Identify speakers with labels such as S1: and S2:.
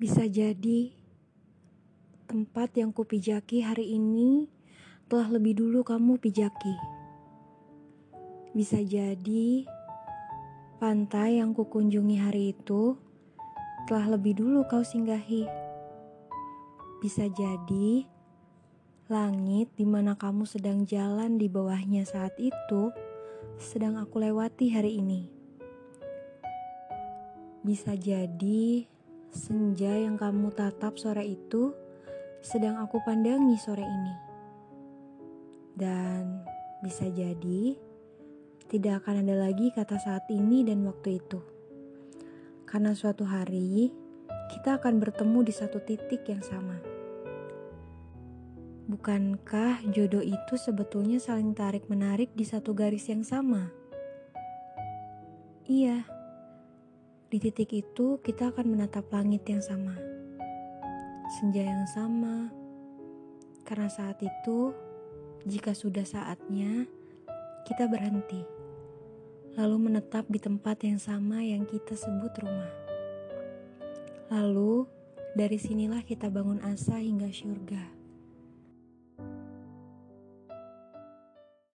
S1: Bisa jadi tempat yang kupijaki hari ini telah lebih dulu kamu pijaki. Bisa jadi pantai yang kukunjungi hari itu telah lebih dulu kau singgahi. Bisa jadi langit di mana kamu sedang jalan di bawahnya saat itu sedang aku lewati hari ini. Bisa jadi senja yang kamu tatap sore itu sedang aku pandangi sore ini. Dan bisa jadi tidak akan ada lagi kata saat ini dan waktu itu. Karena suatu hari kita akan bertemu di satu titik yang sama. Bukankah jodoh itu sebetulnya saling tarik-menarik di satu garis yang sama? Iya, di titik itu kita akan menatap langit yang sama, senja yang sama, karena saat itu, jika sudah saatnya, kita berhenti, lalu menetap di tempat yang sama yang kita sebut rumah. Lalu, dari sinilah kita bangun asa hingga surga.